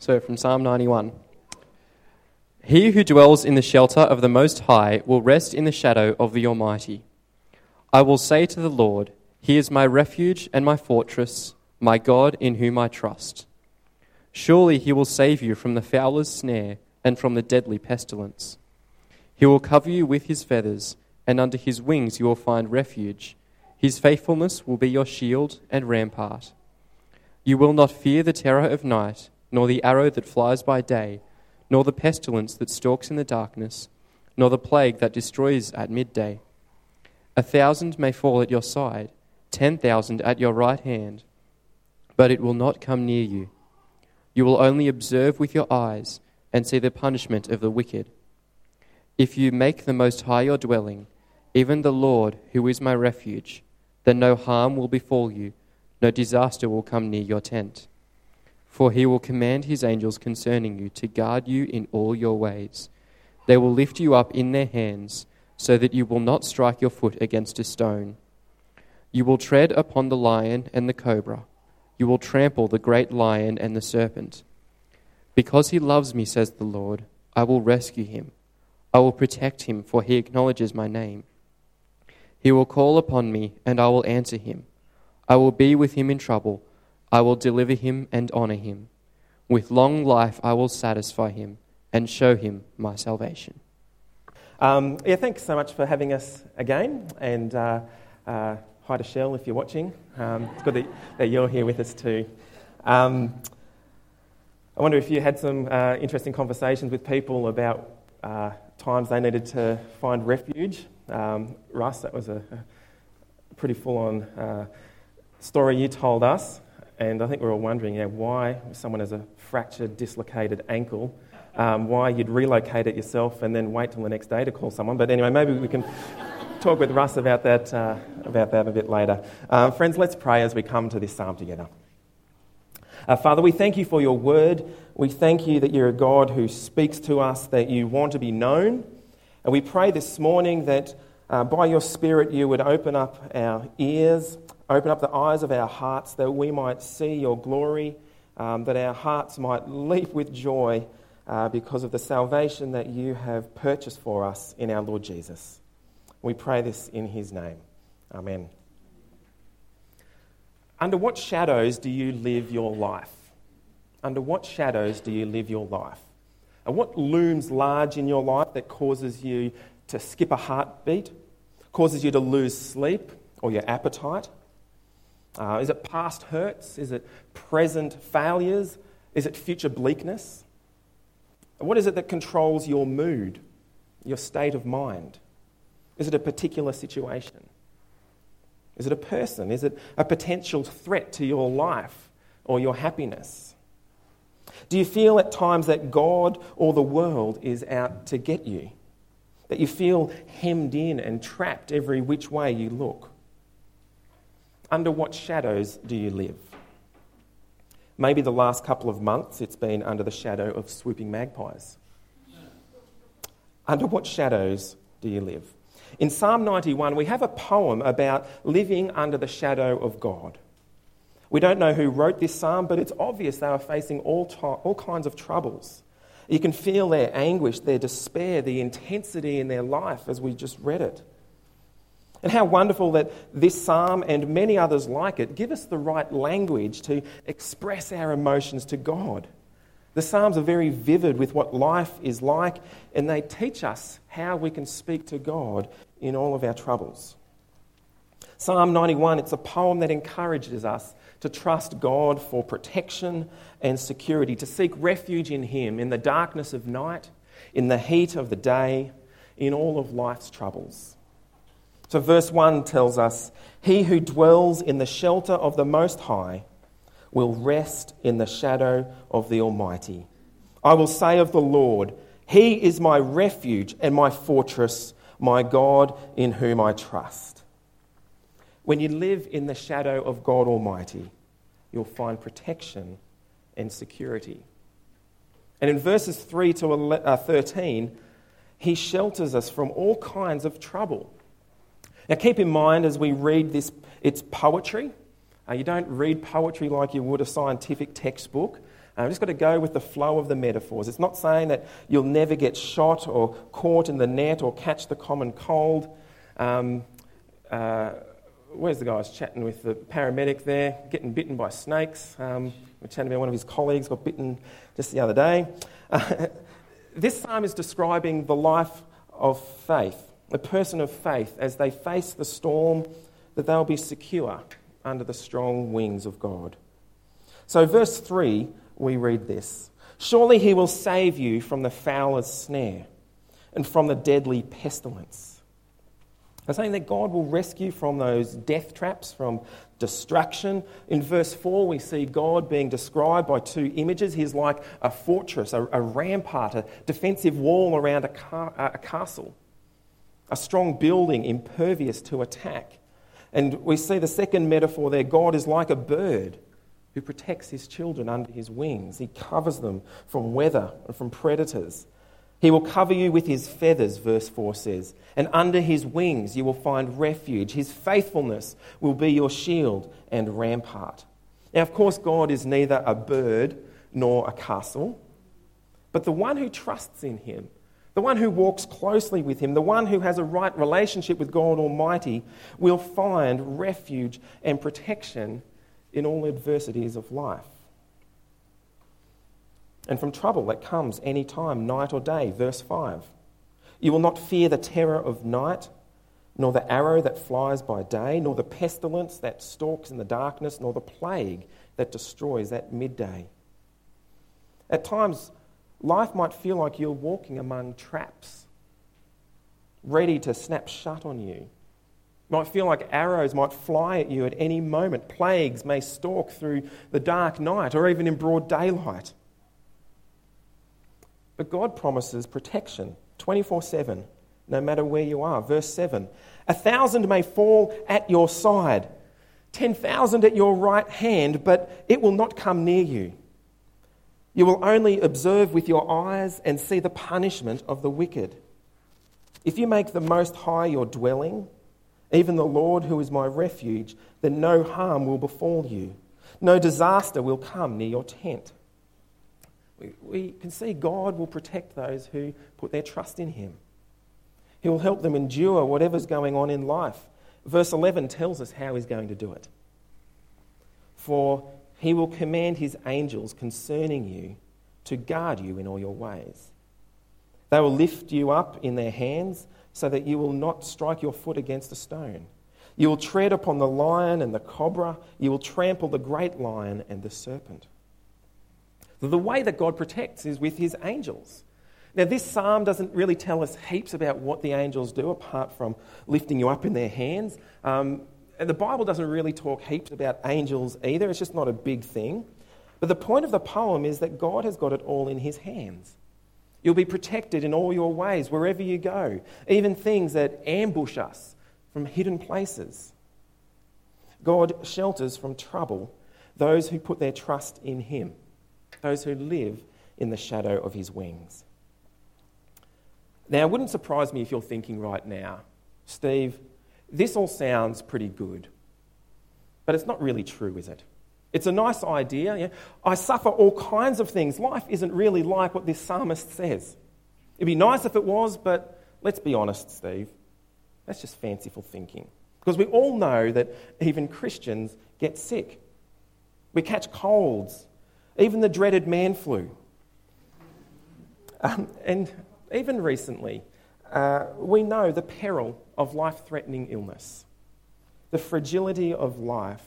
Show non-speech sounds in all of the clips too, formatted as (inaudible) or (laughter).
So, from Psalm 91 He who dwells in the shelter of the Most High will rest in the shadow of the Almighty. I will say to the Lord, He is my refuge and my fortress, my God in whom I trust. Surely he will save you from the fowler's snare and from the deadly pestilence. He will cover you with his feathers, and under his wings you will find refuge. His faithfulness will be your shield and rampart. You will not fear the terror of night nor the arrow that flies by day, nor the pestilence that stalks in the darkness, nor the plague that destroys at midday. A thousand may fall at your side, ten thousand at your right hand, but it will not come near you. You will only observe with your eyes and see the punishment of the wicked. If you make the Most High your dwelling, even the Lord, who is my refuge, then no harm will befall you, no disaster will come near your tent. For he will command his angels concerning you to guard you in all your ways. They will lift you up in their hands, so that you will not strike your foot against a stone. You will tread upon the lion and the cobra. You will trample the great lion and the serpent. Because he loves me, says the Lord, I will rescue him. I will protect him, for he acknowledges my name. He will call upon me, and I will answer him. I will be with him in trouble. I will deliver him and honor him. With long life I will satisfy him and show him my salvation. Um, yeah, thanks so much for having us again. And uh, uh, hi to Shell if you're watching. Um, it's good that, that, you're here with us too. Um, I wonder if you had some uh, interesting conversations with people about uh, times they needed to find refuge. Um, Russ, that was a, a pretty full on uh, story you told us. And I think we're all wondering, yeah, why someone has a fractured, dislocated ankle, um, why you'd relocate it yourself and then wait till the next day to call someone. But anyway, maybe we can talk with Russ about that, uh, about that a bit later. Uh, friends, let's pray as we come to this psalm together. Uh, Father, we thank you for your word. We thank you that you're a God who speaks to us, that you want to be known. And we pray this morning that uh, by your Spirit you would open up our ears Open up the eyes of our hearts that we might see your glory, um, that our hearts might leap with joy uh, because of the salvation that you have purchased for us in our Lord Jesus. We pray this in his name. Amen. Under what shadows do you live your life? Under what shadows do you live your life? And what looms large in your life that causes you to skip a heartbeat, causes you to lose sleep or your appetite? Uh, is it past hurts? Is it present failures? Is it future bleakness? What is it that controls your mood, your state of mind? Is it a particular situation? Is it a person? Is it a potential threat to your life or your happiness? Do you feel at times that God or the world is out to get you? That you feel hemmed in and trapped every which way you look? Under what shadows do you live? Maybe the last couple of months it's been under the shadow of swooping magpies. Under what shadows do you live? In Psalm 91, we have a poem about living under the shadow of God. We don't know who wrote this psalm, but it's obvious they were facing all, to- all kinds of troubles. You can feel their anguish, their despair, the intensity in their life as we just read it. And how wonderful that this psalm and many others like it give us the right language to express our emotions to God. The Psalms are very vivid with what life is like, and they teach us how we can speak to God in all of our troubles. Psalm 91, it's a poem that encourages us to trust God for protection and security, to seek refuge in Him in the darkness of night, in the heat of the day, in all of life's troubles. So, verse 1 tells us He who dwells in the shelter of the Most High will rest in the shadow of the Almighty. I will say of the Lord, He is my refuge and my fortress, my God in whom I trust. When you live in the shadow of God Almighty, you'll find protection and security. And in verses 3 to uh, 13, He shelters us from all kinds of trouble. Now, keep in mind as we read this, it's poetry. Uh, you don't read poetry like you would a scientific textbook. I've just got to go with the flow of the metaphors. It's not saying that you'll never get shot or caught in the net or catch the common cold. Um, uh, where's the guy I was chatting with the paramedic there, getting bitten by snakes? Um, we're chatting about one of his colleagues got bitten just the other day. Uh, (laughs) this psalm is describing the life of faith, a person of faith, as they face the storm, that they'll be secure under the strong wings of God. So, verse 3, we read this Surely he will save you from the fowler's snare and from the deadly pestilence. I'm saying that God will rescue from those death traps, from destruction. In verse 4, we see God being described by two images. He's like a fortress, a, a rampart, a defensive wall around a, car, a castle, a strong building impervious to attack. And we see the second metaphor there God is like a bird who protects his children under his wings. He covers them from weather and from predators. He will cover you with his feathers, verse 4 says, and under his wings you will find refuge. His faithfulness will be your shield and rampart. Now, of course, God is neither a bird nor a castle, but the one who trusts in him, the one who walks closely with him, the one who has a right relationship with God Almighty, will find refuge and protection in all adversities of life and from trouble that comes any time, night or day. Verse 5. You will not fear the terror of night, nor the arrow that flies by day, nor the pestilence that stalks in the darkness, nor the plague that destroys at midday. At times, life might feel like you're walking among traps, ready to snap shut on you. It might feel like arrows might fly at you at any moment. Plagues may stalk through the dark night or even in broad daylight. But God promises protection 24 7, no matter where you are. Verse 7 A thousand may fall at your side, 10,000 at your right hand, but it will not come near you. You will only observe with your eyes and see the punishment of the wicked. If you make the Most High your dwelling, even the Lord who is my refuge, then no harm will befall you. No disaster will come near your tent. We, we can see God will protect those who put their trust in Him. He will help them endure whatever's going on in life. Verse 11 tells us how He's going to do it. For He will command His angels concerning you to guard you in all your ways. They will lift you up in their hands so that you will not strike your foot against a stone. You will tread upon the lion and the cobra. You will trample the great lion and the serpent. The way that God protects is with his angels. Now, this psalm doesn't really tell us heaps about what the angels do apart from lifting you up in their hands. Um, and the Bible doesn't really talk heaps about angels either, it's just not a big thing. But the point of the poem is that God has got it all in his hands. You'll be protected in all your ways, wherever you go, even things that ambush us from hidden places. God shelters from trouble those who put their trust in him those who live in the shadow of his wings. Now, it wouldn't surprise me if you're thinking right now, Steve, this all sounds pretty good. But it's not really true, is it? It's a nice idea. Yeah? I suffer all kinds of things. Life isn't really like what this psalmist says. It'd be nice if it was, but let's be honest, Steve. That's just fanciful thinking. Because we all know that even Christians get sick. We catch colds even the dreaded man flu. Um, and even recently, uh, we know the peril of life threatening illness, the fragility of life.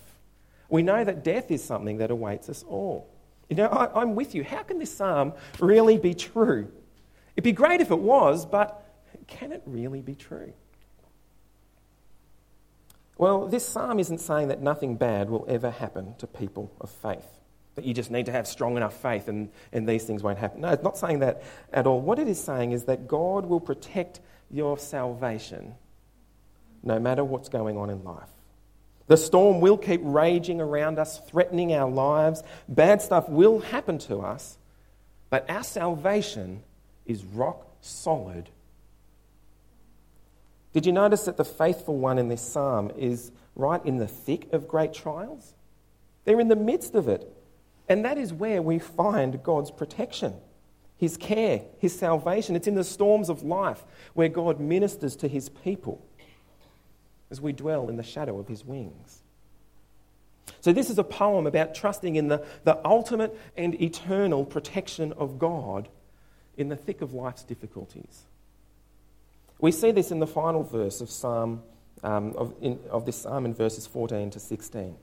We know that death is something that awaits us all. You know, I, I'm with you. How can this psalm really be true? It'd be great if it was, but can it really be true? Well, this psalm isn't saying that nothing bad will ever happen to people of faith that you just need to have strong enough faith and, and these things won't happen. No, it's not saying that at all. What it is saying is that God will protect your salvation no matter what's going on in life. The storm will keep raging around us, threatening our lives. Bad stuff will happen to us, but our salvation is rock solid. Did you notice that the faithful one in this psalm is right in the thick of great trials? They're in the midst of it. And that is where we find God's protection, His care, His salvation. It's in the storms of life where God ministers to His people as we dwell in the shadow of His wings. So, this is a poem about trusting in the, the ultimate and eternal protection of God in the thick of life's difficulties. We see this in the final verse of Psalm um, of, in, of this psalm in verses 14 to 16.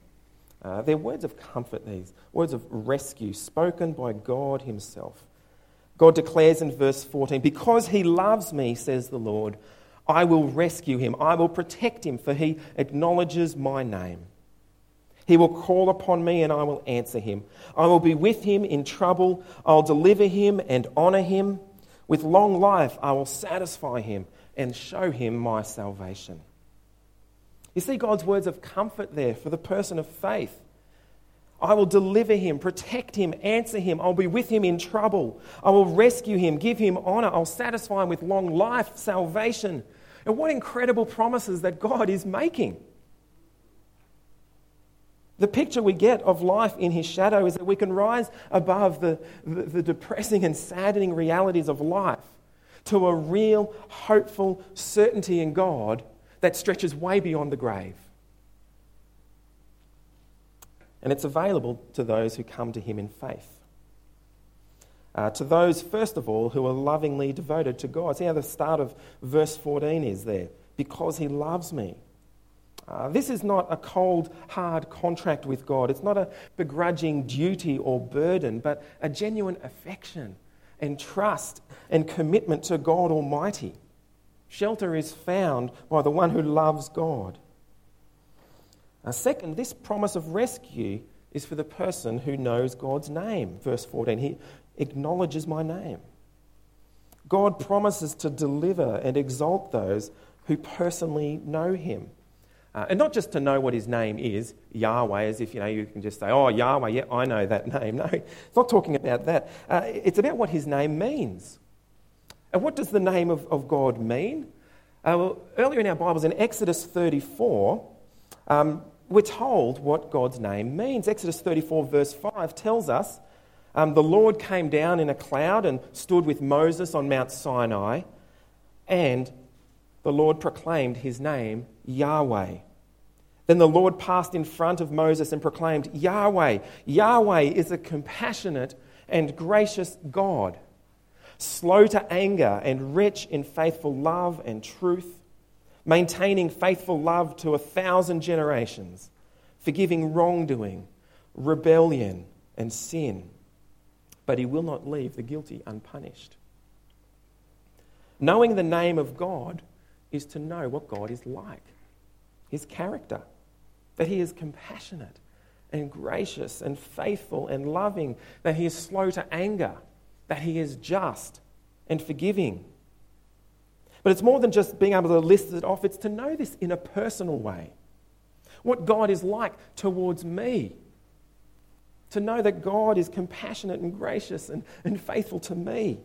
Uh, they're words of comfort, these words of rescue spoken by God Himself. God declares in verse 14, Because He loves me, says the Lord, I will rescue him. I will protect him, for he acknowledges my name. He will call upon me, and I will answer him. I will be with him in trouble. I'll deliver him and honor him. With long life, I will satisfy him and show him my salvation. You see God's words of comfort there for the person of faith. I will deliver him, protect him, answer him. I'll be with him in trouble. I will rescue him, give him honor. I'll satisfy him with long life, salvation. And what incredible promises that God is making. The picture we get of life in his shadow is that we can rise above the, the, the depressing and saddening realities of life to a real, hopeful certainty in God that stretches way beyond the grave. And it's available to those who come to Him in faith. Uh, to those, first of all, who are lovingly devoted to God. See how the start of verse 14 is there? Because He loves me. Uh, this is not a cold, hard contract with God. It's not a begrudging duty or burden, but a genuine affection and trust and commitment to God Almighty. Shelter is found by the one who loves God. Uh, second, this promise of rescue is for the person who knows God's name. Verse 14, he acknowledges my name. God promises to deliver and exalt those who personally know him. Uh, and not just to know what his name is, Yahweh, as if you know you can just say, "Oh, Yahweh, yeah, I know that (laughs) name." No, it's not talking about that. Uh, it's about what his name means. And what does the name of, of God mean? Uh, well, earlier in our Bibles, in Exodus 34, um, we're told what God's name means. Exodus 34, verse 5, tells us um, the Lord came down in a cloud and stood with Moses on Mount Sinai, and the Lord proclaimed his name Yahweh. Then the Lord passed in front of Moses and proclaimed, Yahweh, Yahweh is a compassionate and gracious God slow to anger and rich in faithful love and truth, maintaining faithful love to a thousand generations, forgiving wrongdoing, rebellion, and sin. But he will not leave the guilty unpunished. Knowing the name of God is to know what God is like, his character, that he is compassionate and gracious and faithful and loving, that he is slow to anger that He is just and forgiving. But it's more than just being able to list it off, it's to know this in a personal way. What God is like towards me. To know that God is compassionate and gracious and, and faithful to me.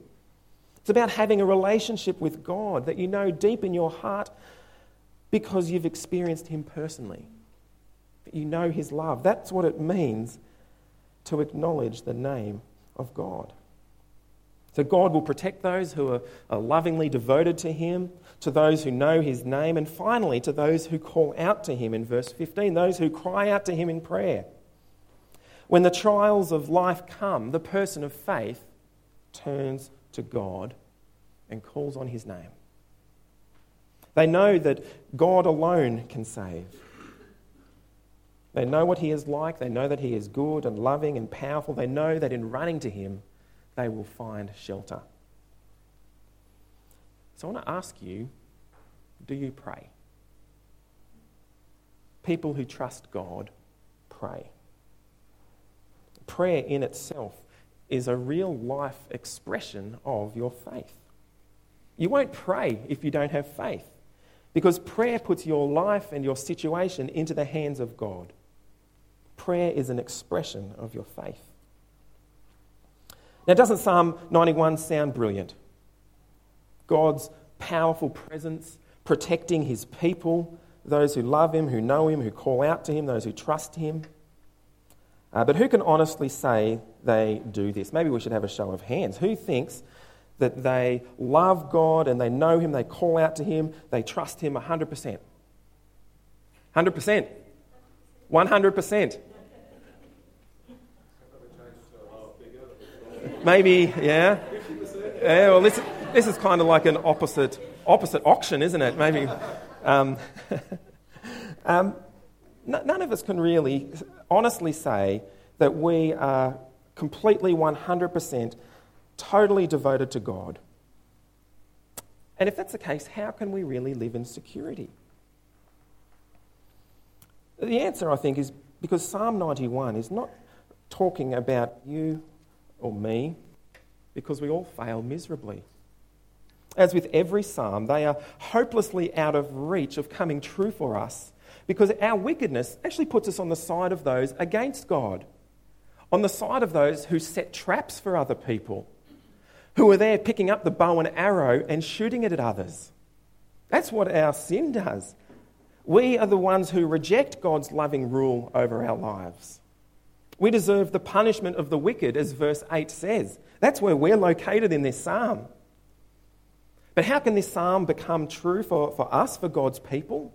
It's about having a relationship with God that you know deep in your heart because you've experienced Him personally. That you know His love. That's what it means to acknowledge the name of God. So God will protect those who are, are lovingly devoted to Him, to those who know His name, and finally to those who call out to Him in verse 15, those who cry out to Him in prayer. When the trials of life come, the person of faith turns to God and calls on His name. They know that God alone can save. They know what He is like. They know that He is good and loving and powerful. They know that in running to Him, they will find shelter. So I want to ask you do you pray? People who trust God pray. Prayer in itself is a real life expression of your faith. You won't pray if you don't have faith, because prayer puts your life and your situation into the hands of God. Prayer is an expression of your faith. Now, doesn't Psalm 91 sound brilliant? God's powerful presence, protecting his people, those who love him, who know him, who call out to him, those who trust him. Uh, but who can honestly say they do this? Maybe we should have a show of hands. Who thinks that they love God and they know Him, they call out to Him, they trust Him 100%? 100%. 100%. Maybe, yeah. Yeah, well, this, this is kind of like an opposite, opposite auction, isn't it? Maybe. Um, (laughs) um, none of us can really honestly say that we are completely 100% totally devoted to God. And if that's the case, how can we really live in security? The answer, I think, is because Psalm 91 is not talking about you or me, because we all fail miserably. As with every psalm, they are hopelessly out of reach of coming true for us because our wickedness actually puts us on the side of those against God, on the side of those who set traps for other people, who are there picking up the bow and arrow and shooting it at others. That's what our sin does. We are the ones who reject God's loving rule over our lives. We deserve the punishment of the wicked, as verse 8 says. That's where we're located in this psalm. But how can this psalm become true for, for us, for God's people?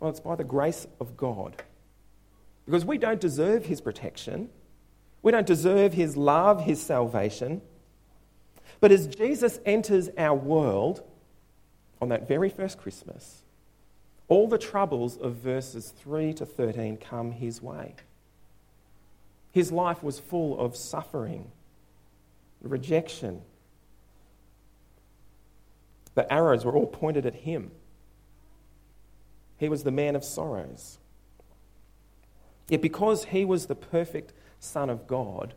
Well, it's by the grace of God. Because we don't deserve his protection, we don't deserve his love, his salvation. But as Jesus enters our world on that very first Christmas, all the troubles of verses 3 to 13 come his way. His life was full of suffering, rejection. The arrows were all pointed at him. He was the man of sorrows. Yet, because he was the perfect Son of God,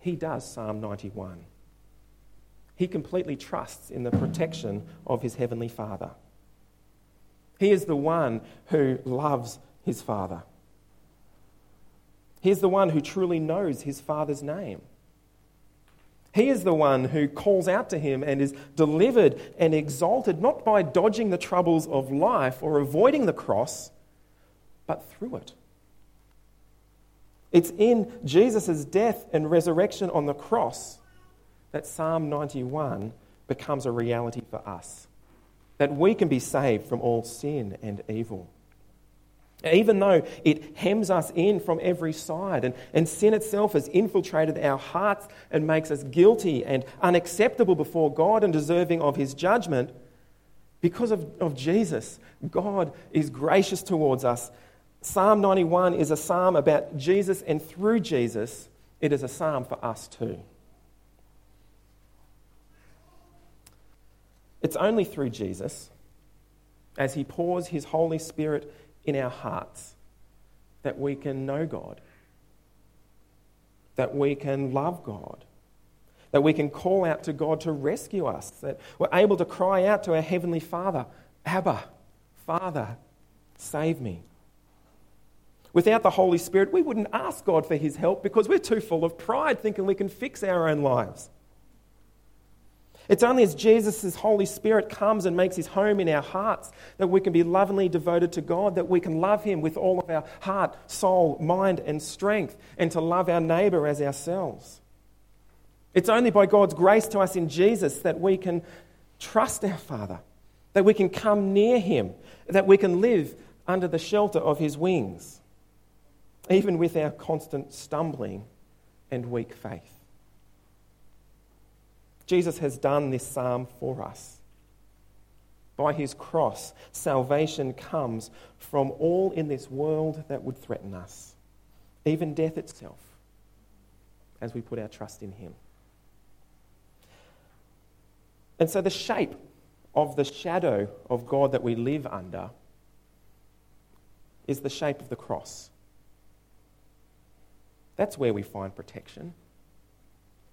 he does Psalm 91. He completely trusts in the protection of his heavenly Father. He is the one who loves his Father. He is the one who truly knows his Father's name. He is the one who calls out to him and is delivered and exalted not by dodging the troubles of life or avoiding the cross, but through it. It's in Jesus' death and resurrection on the cross that Psalm 91 becomes a reality for us, that we can be saved from all sin and evil. Even though it hems us in from every side and, and sin itself has infiltrated our hearts and makes us guilty and unacceptable before God and deserving of his judgment, because of, of Jesus, God is gracious towards us. Psalm 91 is a psalm about Jesus, and through Jesus, it is a psalm for us too. It's only through Jesus, as he pours his Holy Spirit in our hearts that we can know God, that we can love God, that we can call out to God to rescue us, that we're able to cry out to our Heavenly Father, Abba, Father, save me. Without the Holy Spirit, we wouldn't ask God for His help because we're too full of pride thinking we can fix our own lives. It's only as Jesus' Holy Spirit comes and makes his home in our hearts that we can be lovingly devoted to God, that we can love him with all of our heart, soul, mind, and strength, and to love our neighbour as ourselves. It's only by God's grace to us in Jesus that we can trust our Father, that we can come near him, that we can live under the shelter of his wings, even with our constant stumbling and weak faith. Jesus has done this psalm for us. By his cross, salvation comes from all in this world that would threaten us, even death itself, as we put our trust in him. And so, the shape of the shadow of God that we live under is the shape of the cross. That's where we find protection.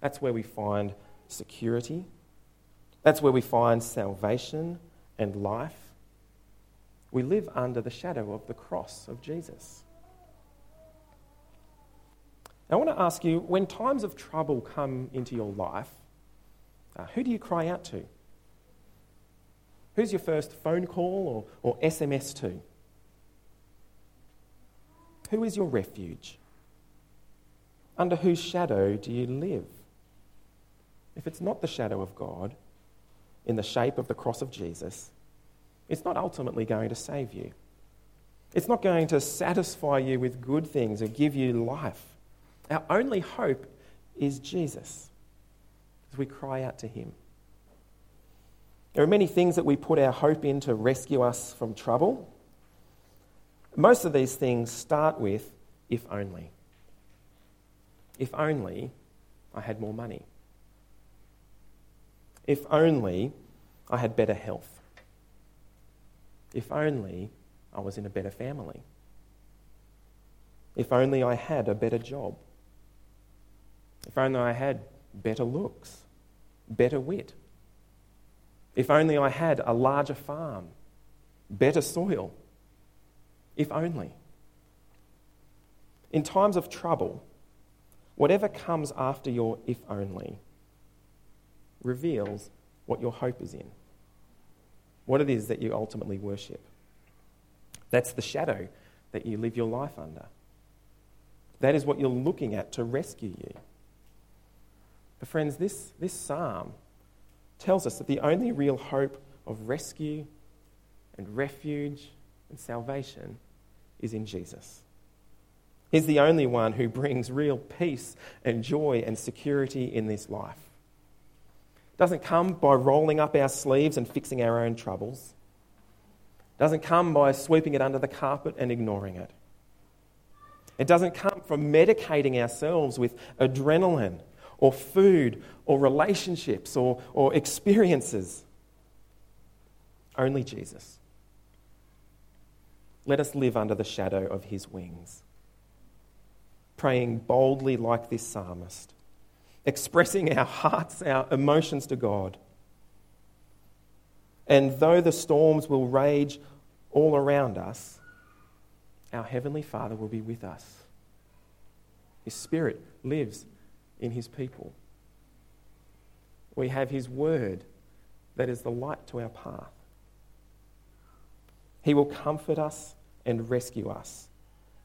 That's where we find security. That's where we find salvation and life. We live under the shadow of the cross of Jesus. Now, I want to ask you when times of trouble come into your life, uh, who do you cry out to? Who's your first phone call or, or SMS to? Who is your refuge? Under whose shadow do you live? If it's not the shadow of God, in the shape of the cross of Jesus, it's not ultimately going to save you. It's not going to satisfy you with good things or give you life. Our only hope is Jesus as we cry out to Him. There are many things that we put our hope in to rescue us from trouble. Most of these things start with if only. If only I had more money. If only I had better health. If only I was in a better family. If only I had a better job. If only I had better looks, better wit. If only I had a larger farm, better soil. If only. In times of trouble, whatever comes after your if only reveals what your hope is in, what it is that you ultimately worship. That's the shadow that you live your life under. That is what you're looking at to rescue you. But, friends, this, this psalm tells us that the only real hope of rescue and refuge and salvation is in Jesus. He's the only one who brings real peace and joy and security in this life doesn't come by rolling up our sleeves and fixing our own troubles. doesn't come by sweeping it under the carpet and ignoring it. It doesn't come from medicating ourselves with adrenaline or food or relationships or, or experiences. Only Jesus. Let us live under the shadow of his wings, praying boldly like this psalmist expressing our hearts, our emotions to God. And though the storms will rage all around us, our Heavenly Father will be with us. His Spirit lives in His people. We have His Word that is the light to our path. He will comfort us and rescue us.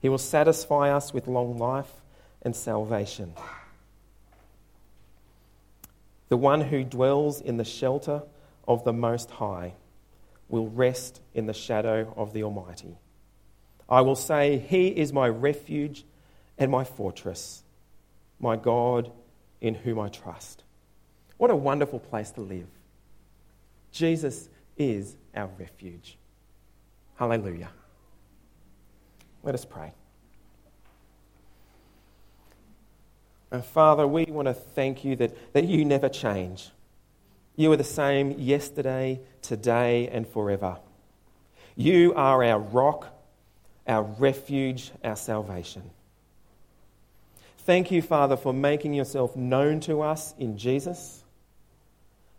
He will satisfy us with long life and salvation. The one who dwells in the shelter of the Most High will rest in the shadow of the Almighty. I will say, He is my refuge and my fortress, my God in whom I trust. What a wonderful place to live. Jesus is our refuge. Hallelujah. Let us pray. And Father, we want to thank you that, that you never change. You are the same yesterday, today, and forever. You are our rock, our refuge, our salvation. Thank you, Father, for making yourself known to us in Jesus.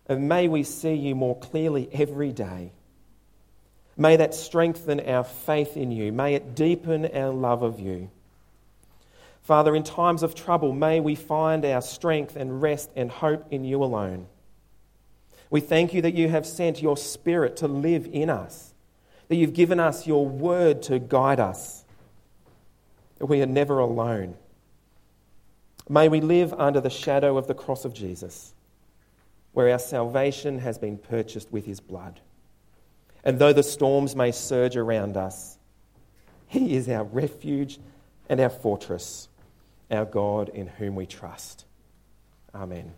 And may we see you more clearly every day. May that strengthen our faith in you. May it deepen our love of you. Father, in times of trouble, may we find our strength and rest and hope in you alone. We thank you that you have sent your Spirit to live in us, that you've given us your word to guide us, that we are never alone. May we live under the shadow of the cross of Jesus, where our salvation has been purchased with his blood. And though the storms may surge around us, he is our refuge and our fortress our God in whom we trust. Amen.